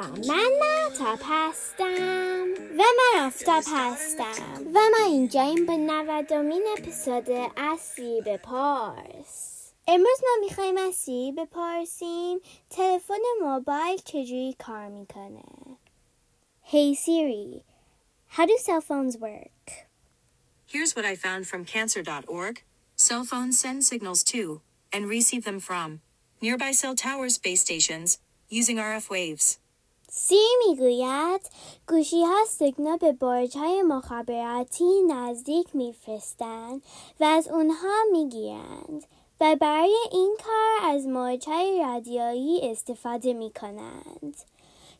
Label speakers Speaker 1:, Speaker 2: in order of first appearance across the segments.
Speaker 1: سلام من مهتاب هستم و من آفتاب هستم و ما اینجاییم به نودمین اپیزود اصلی به پارس امروز ما میخوایم از سی بپرسیم تلفن موبایل چجوری کار میکنه Hey Siri, how do cell phones work?
Speaker 2: Here's what I found from cancer.org. Cell phones send signals to and receive them from nearby cell towers base stations using RF waves.
Speaker 1: سی می‌گوید گوشی ها سیگنال به برج های مخابراتی نزدیک میفرستند و از اونها می‌گیرند و برای این کار از موج های رادیویی استفاده می کنند.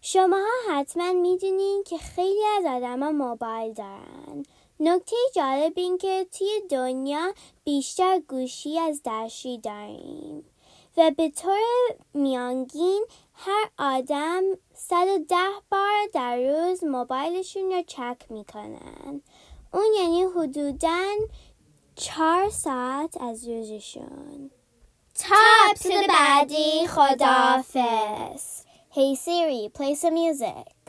Speaker 1: شما حتما می‌دونین که خیلی از آدما موبایل دارن. نکته جالب این که توی دنیا بیشتر گوشی از دستشویی داریم. و به طور میانگین هر آدم 110 بار در روز موبایلشون رو چک می‌کنن. اون یعنی حدودا چهار ساعت از روزشون. تا اپیزود بعدی خدافز Hey Siri, play some music.